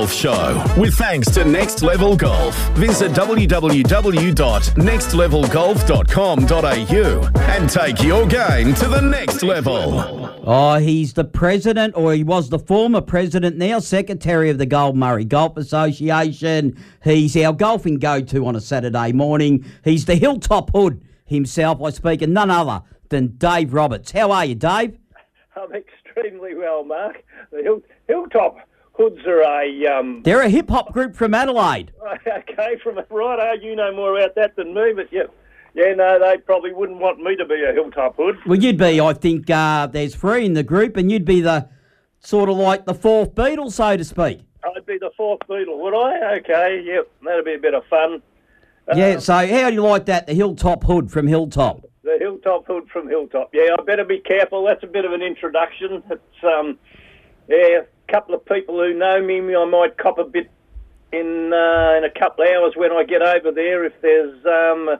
Golf Show. With thanks to Next Level Golf. Visit www.nextlevelgolf.com.au and take your game to the next level. Oh, he's the president, or he was the former president, now secretary of the Goulburn Murray Golf Association. He's our golfing go to on a Saturday morning. He's the Hilltop Hood himself. I speak of none other than Dave Roberts. How are you, Dave? I'm extremely well, Mark. The Hill, Hilltop Hoods are a. Um, They're a hip hop group from Adelaide. okay, from right, Oh, you know more about that than me, but yeah. Yeah, no, they probably wouldn't want me to be a Hilltop Hood. Well, you'd be, I think, uh, there's three in the group, and you'd be the sort of like the fourth Beatle, so to speak. I'd be the fourth Beatle, would I? Okay, yep, that'd be a bit of fun. Yeah, so how do you like that? The Hilltop Hood from Hilltop. The Hilltop Hood from Hilltop. Yeah, I better be careful. That's a bit of an introduction. It's um, yeah, couple of people who know me, I might cop a bit in uh, in a couple of hours when I get over there. If there's um,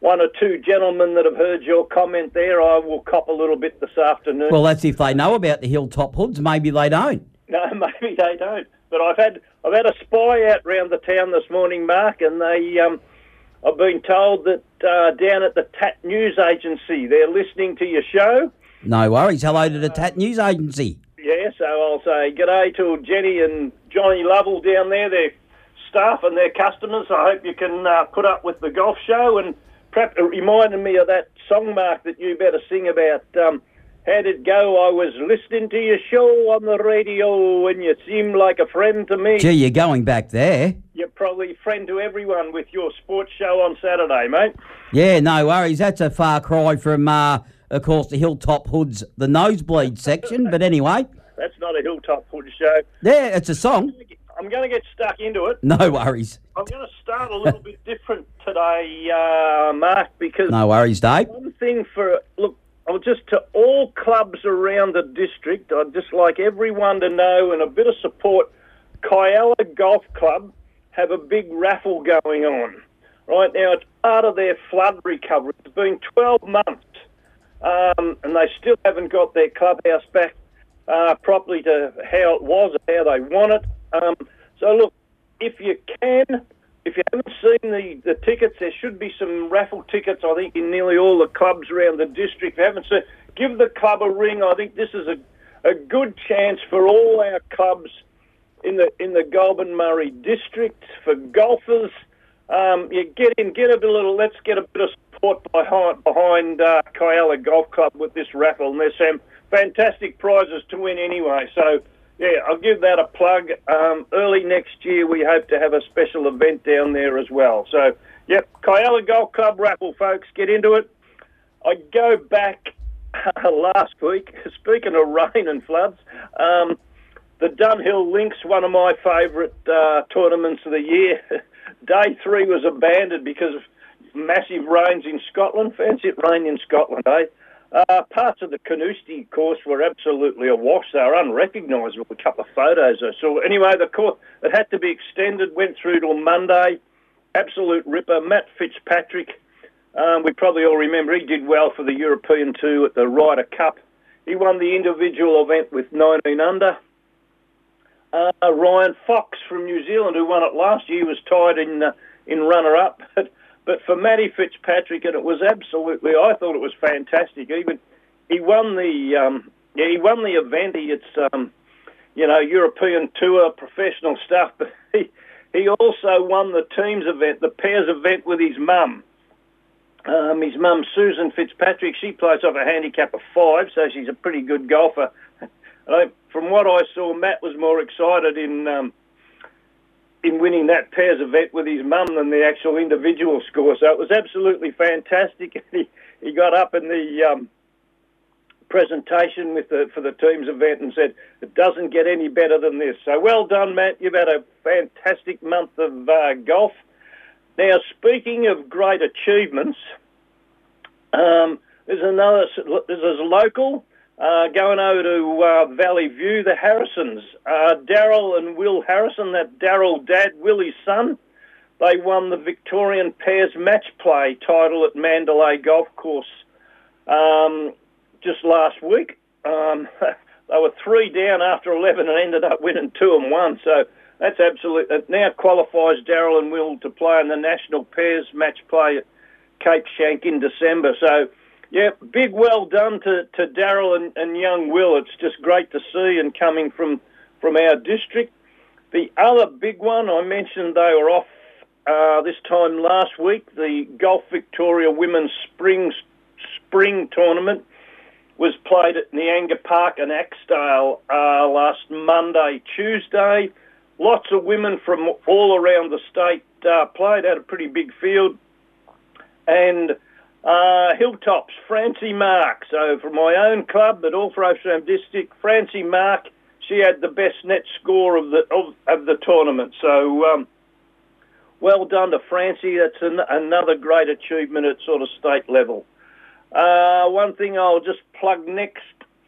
one or two gentlemen that have heard your comment there, I will cop a little bit this afternoon. Well, that's if they know about the Hilltop Hoods. Maybe they don't. No, maybe they don't. But I've had I've had a spy out round the town this morning, Mark, and they um, I've been told that uh, down at the Tat News Agency they're listening to your show. No worries. Hello to the Tat News Agency. Yeah, so I'll say g'day to Jenny and Johnny Lovell down there, their staff and their customers. I hope you can uh, put up with the golf show and perhaps it reminded me of that song, Mark, that you better sing about. Um, how did it go? I was listening to your show on the radio and you seemed like a friend to me. Gee, you're going back there. You're probably a friend to everyone with your sports show on Saturday, mate. Yeah, no worries. That's a far cry from, uh, of course, the Hilltop Hoods, the nosebleed section. But anyway. That's not a Hilltop Hood show. Yeah, it's a song. I'm going to get stuck into it. No worries. I'm going to start a little bit different today, uh, Mark, because No worries, Dave. one thing for look, I'll just to all clubs around the district. I'd just like everyone to know and a bit of support. Kialla Golf Club have a big raffle going on. Right now, it's part of their flood recovery. It's been 12 months, um, and they still haven't got their clubhouse back uh, properly to how it was, how they want it. Um, so, look, if you can, if you haven't seen the, the tickets, there should be some raffle tickets, I think, in nearly all the clubs around the district. If you haven't seen, give the club a ring. I think this is a, a good chance for all our clubs in the in the Goulburn Murray district for golfers. Um, you get in, get a little. Let's get a bit of support behind behind uh, Kialla Golf Club with this raffle, and there's some fantastic prizes to win anyway. So yeah, I'll give that a plug. Um, early next year, we hope to have a special event down there as well. So yep, Kialla Golf Club raffle, folks, get into it. I go back last week. Speaking of rain and floods. Um, the Dunhill Links, one of my favourite uh, tournaments of the year. Day three was abandoned because of massive rains in Scotland. Fancy it rain in Scotland, eh? Uh, parts of the Carnoustie course were absolutely awash. They were unrecognisable. A couple of photos I saw. Anyway, the course it had to be extended. Went through till Monday. Absolute ripper. Matt Fitzpatrick. Um, we probably all remember he did well for the European Two at the Ryder Cup. He won the individual event with 19 under. Uh, Ryan Fox from New Zealand, who won it last year, was tied in uh, in runner up. But, for Matty Fitzpatrick, and it was absolutely, I thought it was fantastic. Even he won the um, yeah he won the event. He it's um, you know European Tour professional stuff, but he he also won the teams event, the pairs event with his mum. Um, his mum, Susan Fitzpatrick, she plays off a handicap of five, so she's a pretty good golfer. I, from what I saw, Matt was more excited in um, in winning that pairs event with his mum than the actual individual score. So it was absolutely fantastic. he he got up in the um, presentation with the for the teams event and said it doesn't get any better than this. So well done, Matt. You've had a fantastic month of uh, golf. Now, speaking of great achievements, um, there's another. There's a local uh, going over to uh, Valley View, the Harrisons. Uh, Daryl and Will Harrison, that Daryl dad, Willie's son, they won the Victorian Pairs Match Play title at Mandalay Golf Course um, just last week. Um, they were three down after 11 and ended up winning two and one. So that's absolute. It now qualifies Daryl and Will to play in the national pairs match play at Cape Schanck in December. So, yeah, big well done to, to Daryl and, and young Will. It's just great to see and coming from, from our district. The other big one, I mentioned they were off uh, this time last week, the Golf Victoria Women's Spring Spring Tournament was played at Neangar Park in Axedale uh, last Monday, Tuesday. Lots of women from all around the state uh, played, had a pretty big field. And uh, Hilltops, Francie Mark. So from my own club, but all for Ocean District, Francie Mark, she had the best net score of the of, of the tournament. So um, well done to Francie. That's an, another great achievement at sort of state level. Uh, one thing I'll just plug next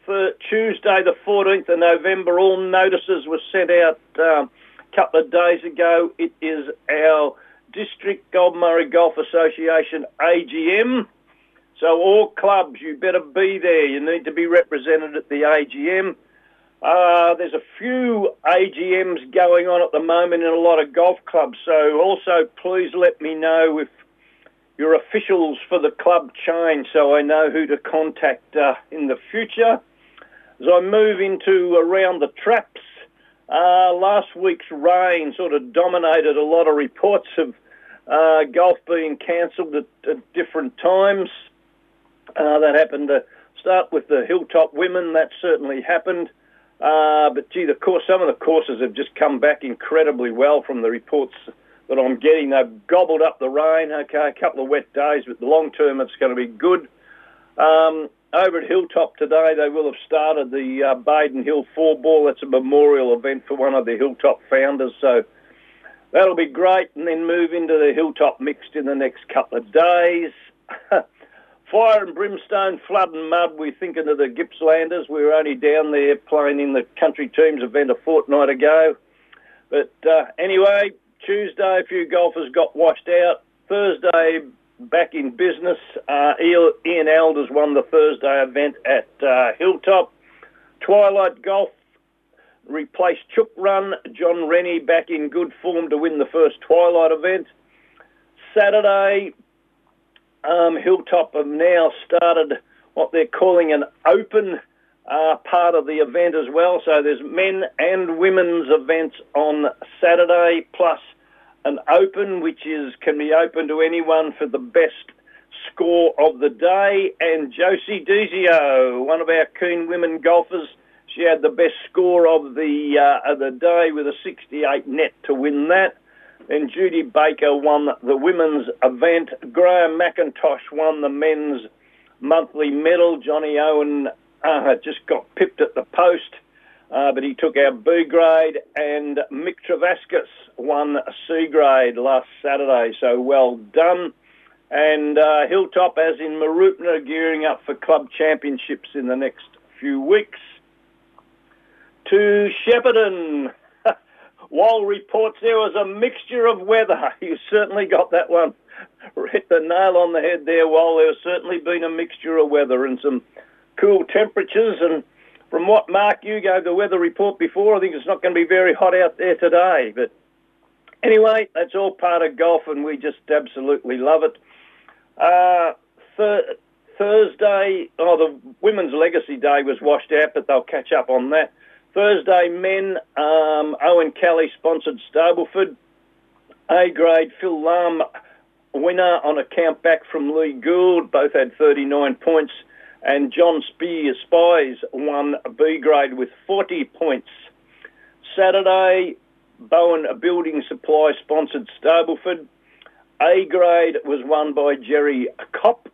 for Tuesday, the 14th of November, all notices were sent out um, a couple of days ago. It is our District Goulburn Golf Association AGM. So all clubs, you better be there. You need to be represented at the AGM. Uh, there's a few AGMs going on at the moment in a lot of golf clubs. So also please let me know if your officials for the club change so I know who to contact uh, in the future. As I move into around the traps, uh, last week's rain sort of dominated a lot of reports of uh, golf being cancelled at, at, different times. Uh, that happened to start with the Hilltop women. That certainly happened. Uh, but gee, the course, some of the courses have just come back incredibly well from the reports that I'm getting. They've gobbled up the rain. Okay, a couple of wet days, but the long term it's going to be good. Um, over at Hilltop today, they will have started the uh, Baden Hill Four Ball. That's a memorial event for one of the Hilltop founders. So that'll be great. And then move into the Hilltop Mixed in the next couple of days. Fire and brimstone, flood and mud. We're thinking of the Gippslanders. We were only down there playing in the country teams event a fortnight ago. But uh, anyway, Tuesday, a few golfers got washed out. Thursday, back in business. Uh, Ian Elders won the Thursday event at uh, Hilltop. Twilight Golf replaced Chook Run. John Rennie back in good form to win the first Twilight event. Saturday, um, Hilltop have now started what they're calling an open uh, part of the event as well. So there's men and women's events on Saturday, plus an open, which is can be open to anyone for the best score of the day. And Josie Dizio, one of our keen women golfers, she had the best score of the uh, of the day with a 68 net to win that. And Judy Baker won the women's event. Graham McIntosh won the men's monthly medal. Johnny Owen uh, just got pipped at the post. Uh, but he took our B grade, and Mick Travaskis won C grade last Saturday, so well done. And uh, Hilltop, as in Mooroopna, gearing up for club championships in the next few weeks. To Shepparton, Wall reports there was a mixture of weather. You certainly got that one. Hit the nail on the head there, Wall. There's certainly been a mixture of weather and some cool temperatures and from what Mark you gave the weather report before, I think it's not going to be very hot out there today. But anyway, that's all part of golf, and we just absolutely love it. Uh, th- Thursday, oh, the Women's Legacy Day was washed out, but they'll catch up on that. Thursday, men, um, Owen Kelly sponsored Stableford. A grade, Phil Lam, winner on a count back from Lee Gould. Both had 39 points and John Spears Spies won B grade with 40 points. Saturday, Bowen Building Supply sponsored Stableford. A grade was won by Jerry Kopp,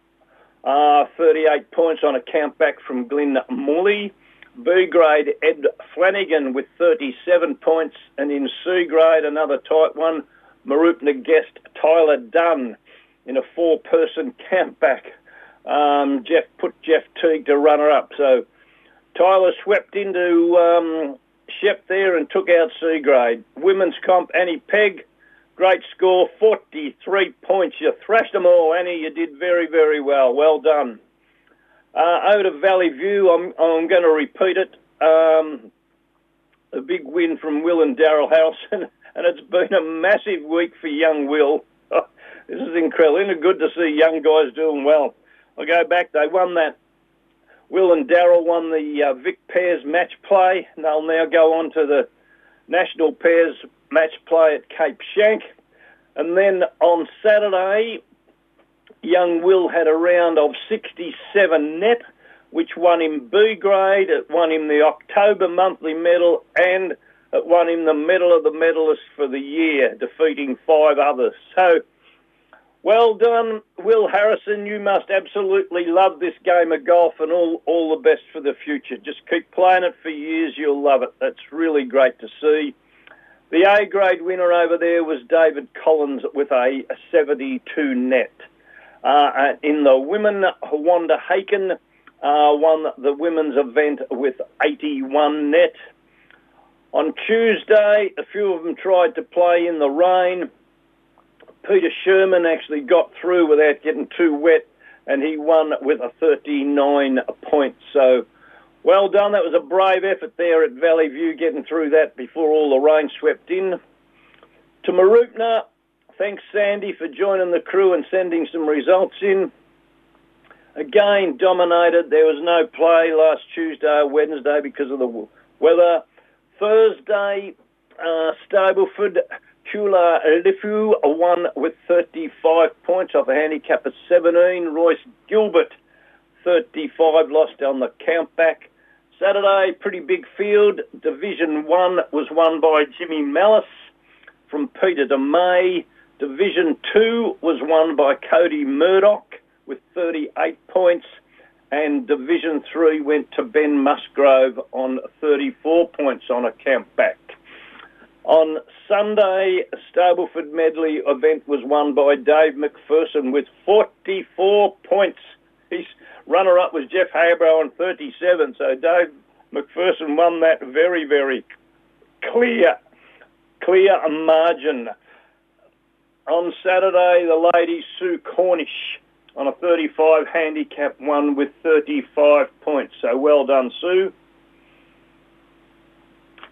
uh, 38 points on a count back from Glenn Morley. B grade, Ed Flanagan with 37 points. And in C grade, another tight one, Mooroopna guest Tyler Dunn in a four-person countback. Um, Jeff put Jeff Teague to runner up. So Tyler swept into um, Shep there and took out C grade. Women's comp, Annie Pegg, great score, 43 points. You thrashed them all, Annie. You did very, very well. Well done. Uh, over to Valley View, I'm, I'm going to repeat it. Um, a big win from Will and Daryl Harrison, and it's been a massive week for young Will. this is incredible. Isn't it good to see young guys doing well? I go back, they won that. Will and Daryl won the uh, Vic Pairs match play, and they'll now go on to the National Pairs match play at Cape Schanck. And then on Saturday, young Will had a round of 67 net, which won him B grade. It won him the October monthly medal and it won him the Medal of the Medalist for the year, defeating five others. So, well done, Will Harrison. You must absolutely love this game of golf and all, all the best for the future. Just keep playing it for years, you'll love it. That's really great to see. The A grade winner over there was David Collins with a 72 net. Uh, in the women, Wanda Haken uh, won the women's event with 81 net. On Tuesday, a few of them tried to play in the rain. Peter Sherman actually got through without getting too wet, and he won with a 39 points. So, well done. That was a brave effort there at Valley View, getting through that before all the rain swept in. To Mooroopna, Thanks, Sandy, for joining the crew and sending some results in. Again, dominated. There was no play last Tuesday or Wednesday because of the weather. Thursday, uh, Stableford, Chula Lifu won with 35 points off a handicap of 17. Royce Gilbert, 35, lost on the countback. Saturday, pretty big field. Division 1 was won by Jimmy Mallis from Peter de May. Division 2 was won by Cody Murdoch with 38 points, and Division 3 went to Ben Musgrove on 34 points on a count back. On Sunday, Stableford Medley event was won by Dave McPherson with 44 points. His runner-up was Jeff Haybrow on 37, so Dave McPherson won that very, very clear, clear margin. On Saturday, the lady Sue Cornish on a 35 handicap won with 35 points. So well done, Sue.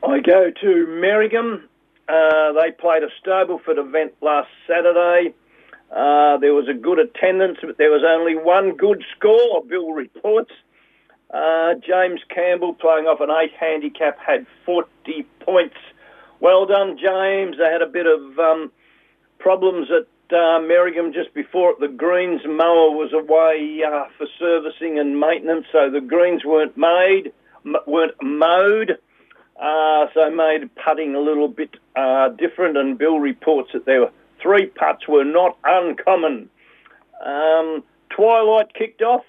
I go to Merrigum. Uh, they played a Stableford event last Saturday. Uh, there was a good attendance, but there was only one good score, Bill reports. Uh, James Campbell, playing off an eight handicap, had 40 points. Well done, James. They had a bit of um, problems at uh, just before it. The greens mower was away uh, for servicing and maintenance, so the greens weren't made, m- weren't mowed. Uh, so made putting a little bit uh, different. And Bill reports that there were three putts were not uncommon. Um, twilight kicked off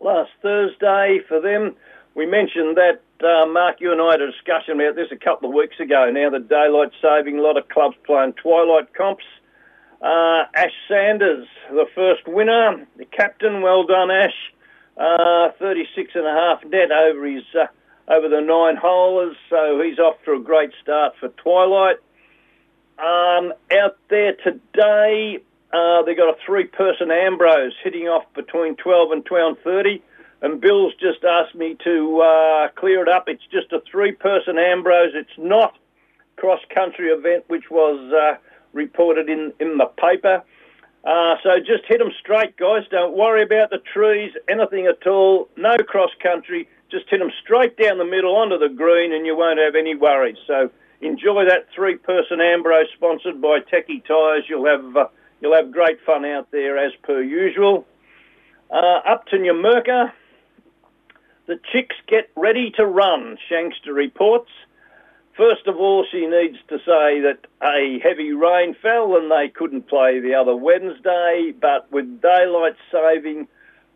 last Thursday for them. We mentioned that uh, Mark, you and I had a discussion about this a couple of weeks ago. Now the daylight saving, a lot of clubs playing twilight comps. Uh, Ash Sanders, the first winner, the captain. Well done, Ash. Uh, 36 and a half net over his uh, over the nine holers, so he's off to a great start for twilight. Um, out there today, uh, they got a three-person Ambrose hitting off between 12 and 12:30 and Bill's just asked me to uh, clear it up. It's just a three-person Ambrose. It's not cross-country event, which was uh, reported in, in the paper. Uh, so just hit them straight, guys. Don't worry about the trees, anything at all. No cross-country. Just hit them straight down the middle onto the green, and you won't have any worries. So enjoy that three-person Ambrose, sponsored by Techie Tyres. You'll have uh, you'll have great fun out there as per usual. Uh, up to Numurkah. The chicks get ready to run, Shankster reports. First of all, she needs to say that a heavy rain fell and they couldn't play the other Wednesday, but with daylight saving,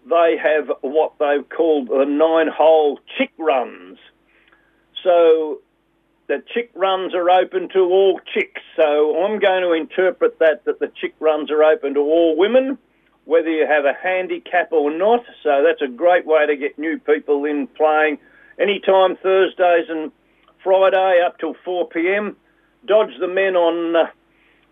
they have what they've called the nine hole chick runs. So the chick runs are open to all chicks. So I'm going to interpret that that the chick runs are open to all women whether you have a handicap or not. So that's a great way to get new people in playing anytime Thursdays and Friday up till 4 p.m. Dodge the men on uh,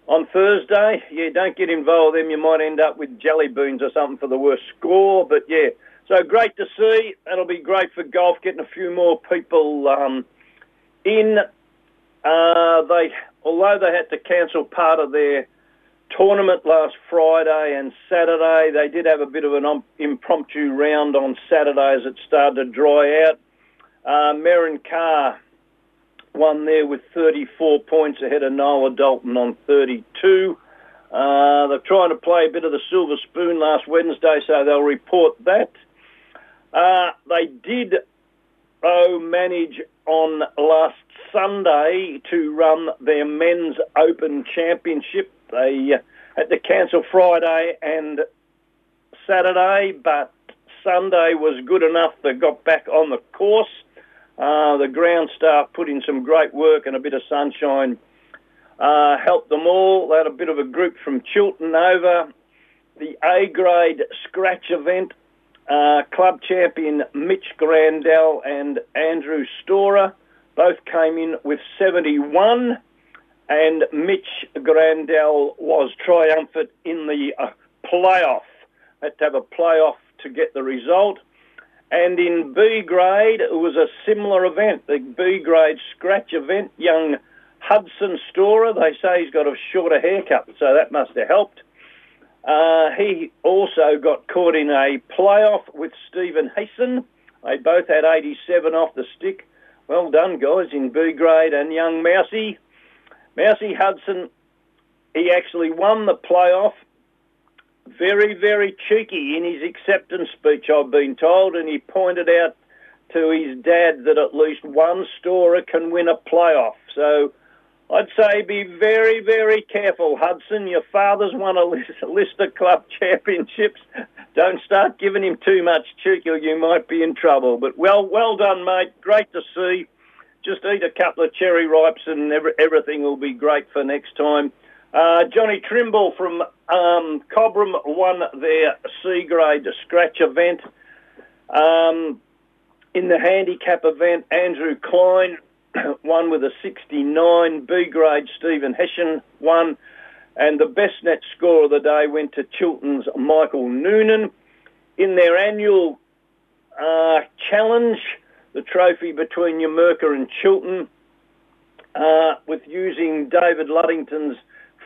on Thursday. Yeah, don't get involved with them. You might end up with jelly beans or something for the worst score. But yeah, so great to see. That'll be great for golf, getting a few more people um, in. Uh, they, although they had to cancel part of their tournament last Friday and Saturday, they did have a bit of an um, impromptu round on Saturday as it started to dry out. Uh, Merrin Carr won there with 34 points ahead of Noah Dalton on 32. Uh, they're trying to play a bit of the silver spoon last Wednesday, so they'll report that. Uh, they did oh, manage on last Sunday to run their men's Open Championship. They uh, had to cancel Friday and Saturday, but Sunday was good enough. They got back on the course. Uh, the ground staff put in some great work and a bit of sunshine uh, helped them all. They had a bit of a group from Chilton over. The A grade scratch event, uh, club champion Mitch Grandell and Andrew Storer both came in with 71, and Mitch Grandell was triumphant in the uh, playoff. Had to have a playoff to get the result. And in B grade, it was a similar event, the B grade scratch event. Young Hudson Storer, they say he's got a shorter haircut, so that must have helped. Uh, he also got caught in a playoff with Stephen Heason. They both had 87 off the stick. Well done, guys, in B grade. And young Mousy, Mousy Hudson, he actually won the playoff. Very, very cheeky in his acceptance speech, I've been told, and he pointed out to his dad that at least one storer can win a playoff. So I'd say be very, very careful, Hudson. Your father's won a list, list of club championships. Don't start giving him too much cheek or you might be in trouble. But well, well done, mate. Great to see. Just eat a couple of cherry ripes and every, everything will be great for next time. Uh, Johnny Trimble from um, Cobram won their C grade scratch event. Um, in the handicap event, Andrew Klein won with a 69. B grade Stephen Hessian won. And the best net score of the day went to Chilton's Michael Noonan. In their annual uh, challenge, the trophy between Numurkah and Chilton, uh, with using David Luddington's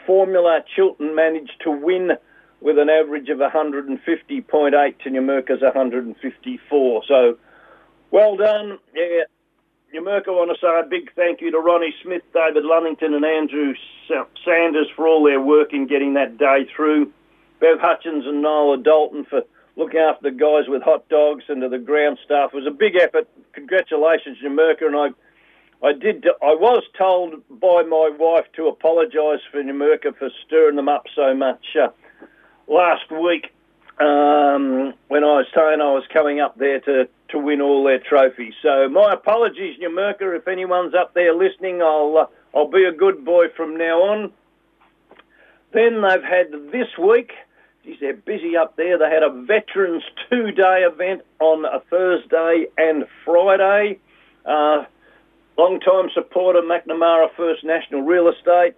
formula, Chilton managed to win with an average of 150.8 to Numurkah's 154. So, well done. Yeah, Numurkah want to say a big thank you to Ronnie Smith, David Lunnington and Andrew Sanders for all their work in getting that day through. Bev Hutchins and Noah Dalton for looking after the guys with hot dogs and to the ground staff. It was a big effort. Congratulations, Numurkah, and I I did. I was told by my wife to apologise for Numurkah for stirring them up so much uh, last week um, when I was saying I was coming up there to, to win all their trophies. So my apologies, Numurkah, if anyone's up there listening. I'll uh, I'll be a good boy from now on. Then they've had this week. Geez, they're busy up there. They had a Veterans two-day event on a Thursday and Friday. Uh, long-time supporter McNamara First National Real Estate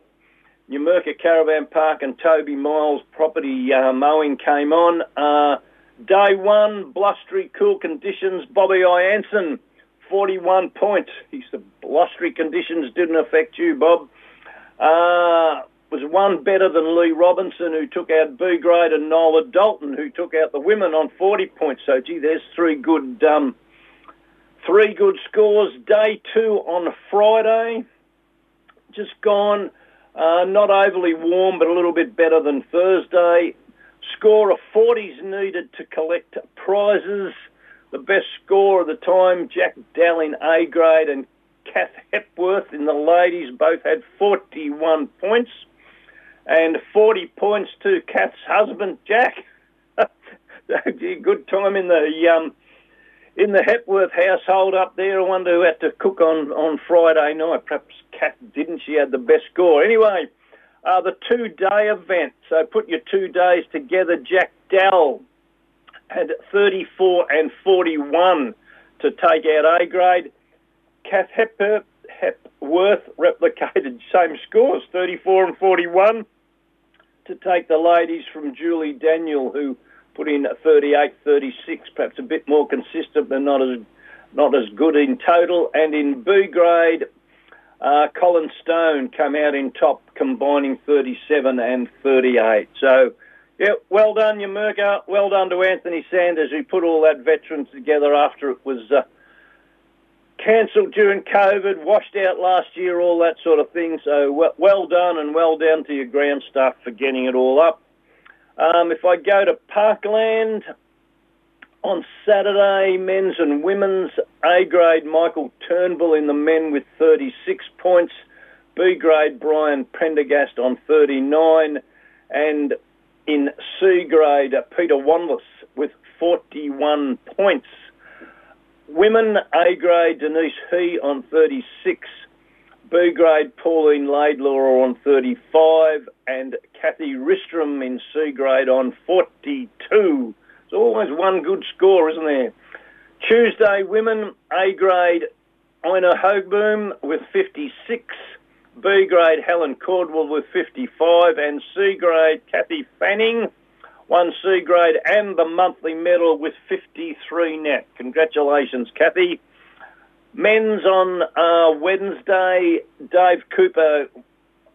Numurkah Caravan Park and Toby Miles property uh, mowing came on. Uh, day one, blustery, cool conditions. Bobby Ianson, 41 points. He said blustery conditions didn't affect you, Bob. Uh, was one better than Lee Robinson, who took out B grade, and Nola Dalton, who took out the women on 40 points. So, gee, there's three good, um, three good scores. Day two on Friday, just gone. Uh, not overly warm, but a little bit better than Thursday. Score of 40s needed to collect prizes. The best score of the time, Jack Dell A grade and Kath Hepworth in the ladies both had 41 points. And 40 points to Kath's husband, Jack. Good time in the um, in the Hepworth household up there. I wonder who had to cook on, on Friday night. Perhaps Kat didn't. She had the best score. Anyway, uh, the two-day event. So put your two days together. Jack Dell had 34 and 41 to take out A grade. Kath Hepworth replicated same scores, 34 and 41, to take the ladies from Julie Daniel, who put in 38, 36, perhaps a bit more consistent, but not as not as good in total. And in B grade, Uh, Colin Stone came out in top, combining 37 and 38. So, yeah, well done, Merker. Well done to Anthony Sanders, who put all that veterans together after it was uh, cancelled during COVID, washed out last year, all that sort of thing. So, well, done and well done to your ground staff for getting it all up. Um, if I go to Parkland, on Saturday, men's and women's A grade Michael Turnbull in the men with 36 points, B grade Brian Prendergast on 39, and in C grade Peter Wanless with 41 points. Women A grade Denise He on 36, B grade Pauline Laidlaw on 35, and Kathy Ristrom in C grade on 42 It's always one good score, isn't there? Tuesday, women, A grade, Ina Hogboom with 56, B grade, Helen Cordwell with 55, and C grade, Kathy Fanning, one C grade, and the monthly medal with 53 net. Congratulations, Kathy. Men's on uh, Wednesday, Dave Cooper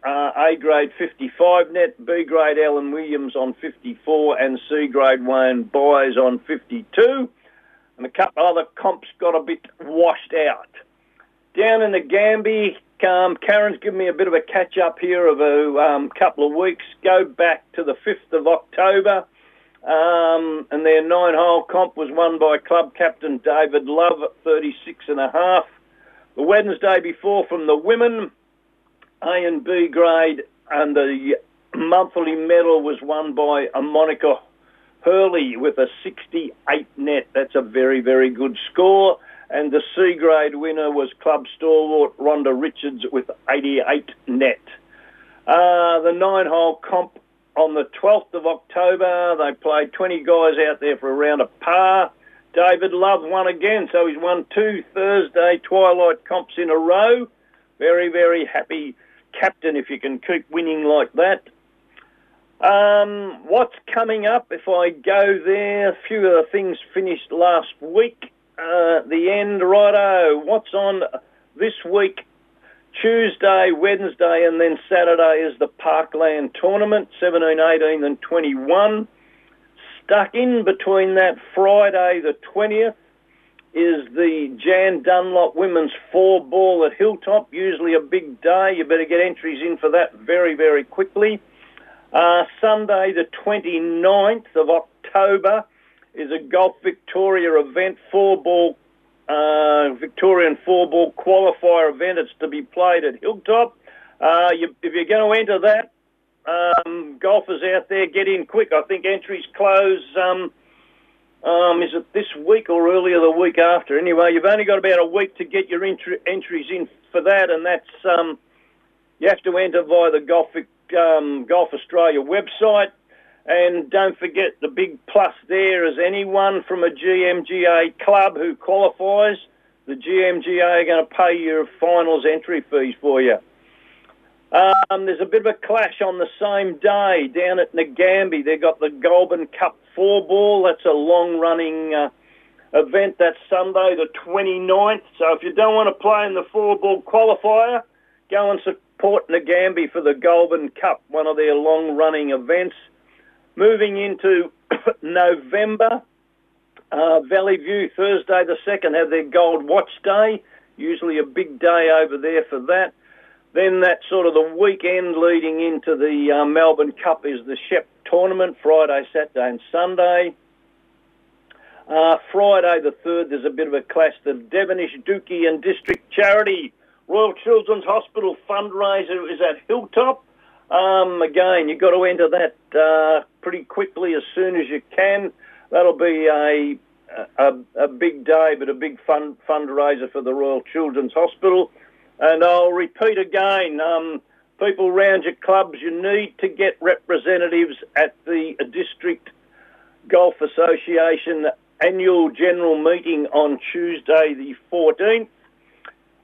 uh, A grade 55 net, B grade Alan Williams on 54, and C grade Wayne Byers on 52. And a couple other comps got a bit washed out. Down in the Gambie, um, Karen's given me a bit of a catch up here of a um, couple of weeks. Go back to the 5th of October. Um, and their nine hole comp was won by club captain David Love at 36 and a half. The Wednesday before from the women, a and B grade, and the monthly medal was won by a Monica Hurley with a 68 net. That's a very, very good score. And the C grade winner was club stalwart Rhonda Richards with 88 net. Uh, the nine hole comp on the 12th of October, they played 20 guys out there for around a round of par. David Love won again, so he's won two Thursday twilight comps in a row. Very, very happy captain if you can keep winning like that. Um, what's coming up if I go there? A few of the things finished last week. Uh, the end, righto. What's on this week? Tuesday, Wednesday, and then Saturday is the Parkland tournament, 17, 18, and 21. Stuck in between that Friday, the 20th, is the Jan Dunlop women's four ball at Hilltop. Usually a big day. You better get entries in for that very, very quickly. Uh, Sunday, the 29th of October, is a Golf Victoria event, four ball, uh, Victorian four ball qualifier event. It's to be played at Hilltop. Uh, you, if you're going to enter that, um, golfers out there, get in quick. I think entries close. Um, um, is it this week or earlier the week after? Anyway, you've only got about a week to get your entry, entries in for that, and that's um, you have to enter via the Golf um, Golf Australia website. And don't forget the big plus there is anyone from a GMGA club who qualifies, the GMGA are going to pay your finals entry fees for you. Um, there's a bit of a clash on the same day down at Nagambie. They've got the Goulburn Cup four ball. That's a long running uh, event. That's Sunday the 29th. So if you don't want to play in the four ball qualifier, go and support Nagambie for the Goulburn Cup, one of their long running events. Moving into November, uh, Valley View Thursday the 2nd have their Gold Watch Day. Usually a big day over there for that. Then that sort of the weekend leading into the uh, Melbourne Cup is the Shep tournament, Friday, Saturday and Sunday. Uh, Friday the 3rd, there's a bit of a clash. The Devenish Dookie and District Charity Royal Children's Hospital fundraiser is at Hilltop. Um, again, you've got to enter that uh, pretty quickly as soon as you can. That'll be a, a, a big day, but a big fund, fundraiser for the Royal Children's Hospital. And I'll repeat again, um, people around your clubs, you need to get representatives at the District Golf Association annual general meeting on Tuesday the 14th.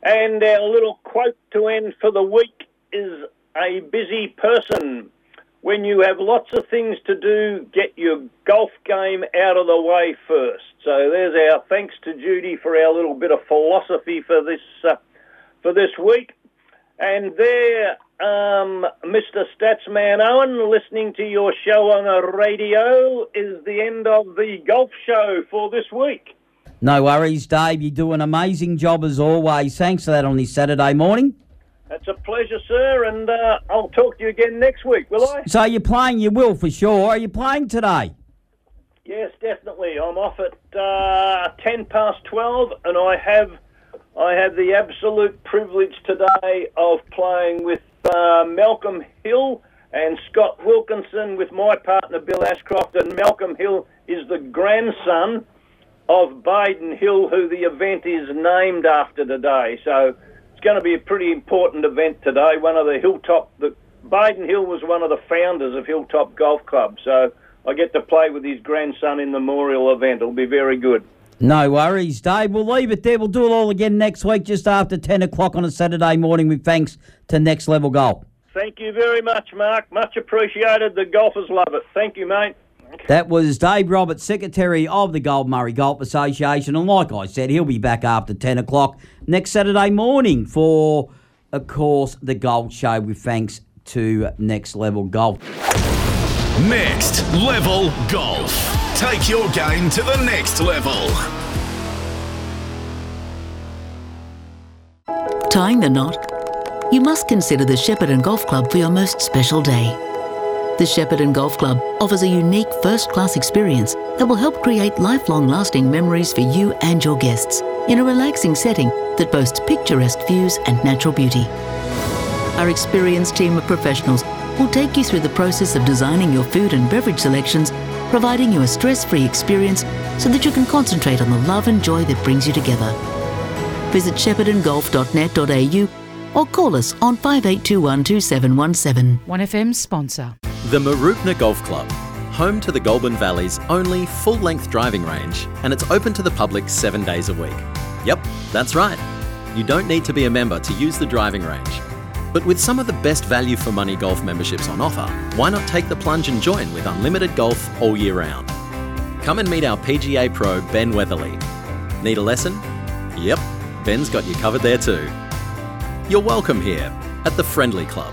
And our little quote to end for the week is a busy person. When you have lots of things to do, get your golf game out of the way first. So there's our thanks to Judy for our little bit of philosophy for this uh, for this week. And there, um, Mr. Statsman Owen, listening to your show on the radio is the end of the golf show for this week. No worries, Dave. You do an amazing job as always. Thanks for that on this Saturday morning. It's a pleasure, sir, and uh, I'll talk to you again next week, will I? So you're playing, you will for sure. Are you playing today? Yes, definitely. I'm off at uh, ten past twelve, and I have I have the absolute privilege today of playing with uh, Malcolm Hill and Scott Wilkinson with my partner Bill Ashcroft, and Malcolm Hill is the grandson of Baden Hill, who the event is named after today. So going to be a pretty important event today. One of the Hilltop, the Baden Hill was one of the founders of Hilltop Golf Club. So I get to play with his grandson in the memorial event. It'll be very good. No worries, Dave. We'll leave it there. We'll do it all again next week, just after 10 o'clock on a Saturday morning, with thanks to Next Level Golf. Thank you very much, Mark. Much appreciated. The golfers love it. Thank you, mate. That was Dave Roberts, Secretary of the Goulburn Murray Golf Association. And like I said, he'll be back after 10 o'clock next Saturday morning for, of course, the Gold Show with thanks to Next Level Golf. Next Level Golf. Take your game to the next level. Tying the knot? You must consider the Shepparton Golf Club for your most special day. The Shepparton Golf Club offers a unique first class experience that will help create lifelong lasting memories for you and your guests in a relaxing setting that boasts picturesque views and natural beauty. Our experienced team of professionals will take you through the process of designing your food and beverage selections, providing you a stress free experience so that you can concentrate on the love and joy that brings you together. Visit sheppartongolf.net.au or call us on 5821 2717. 1FM sponsor. The Mooroopna Golf Club, home to the Goulburn Valley's only full length driving range, and it's open to the public seven days a week. Yep, that's right. You don't need to be a member to use the driving range. But with some of the best value for money golf memberships on offer, why not take the plunge and join with unlimited golf all year round? Come and meet our PGA pro, Ben Weatherly. Need a lesson? Yep, Ben's got you covered there too. You're welcome here at the Friendly Club,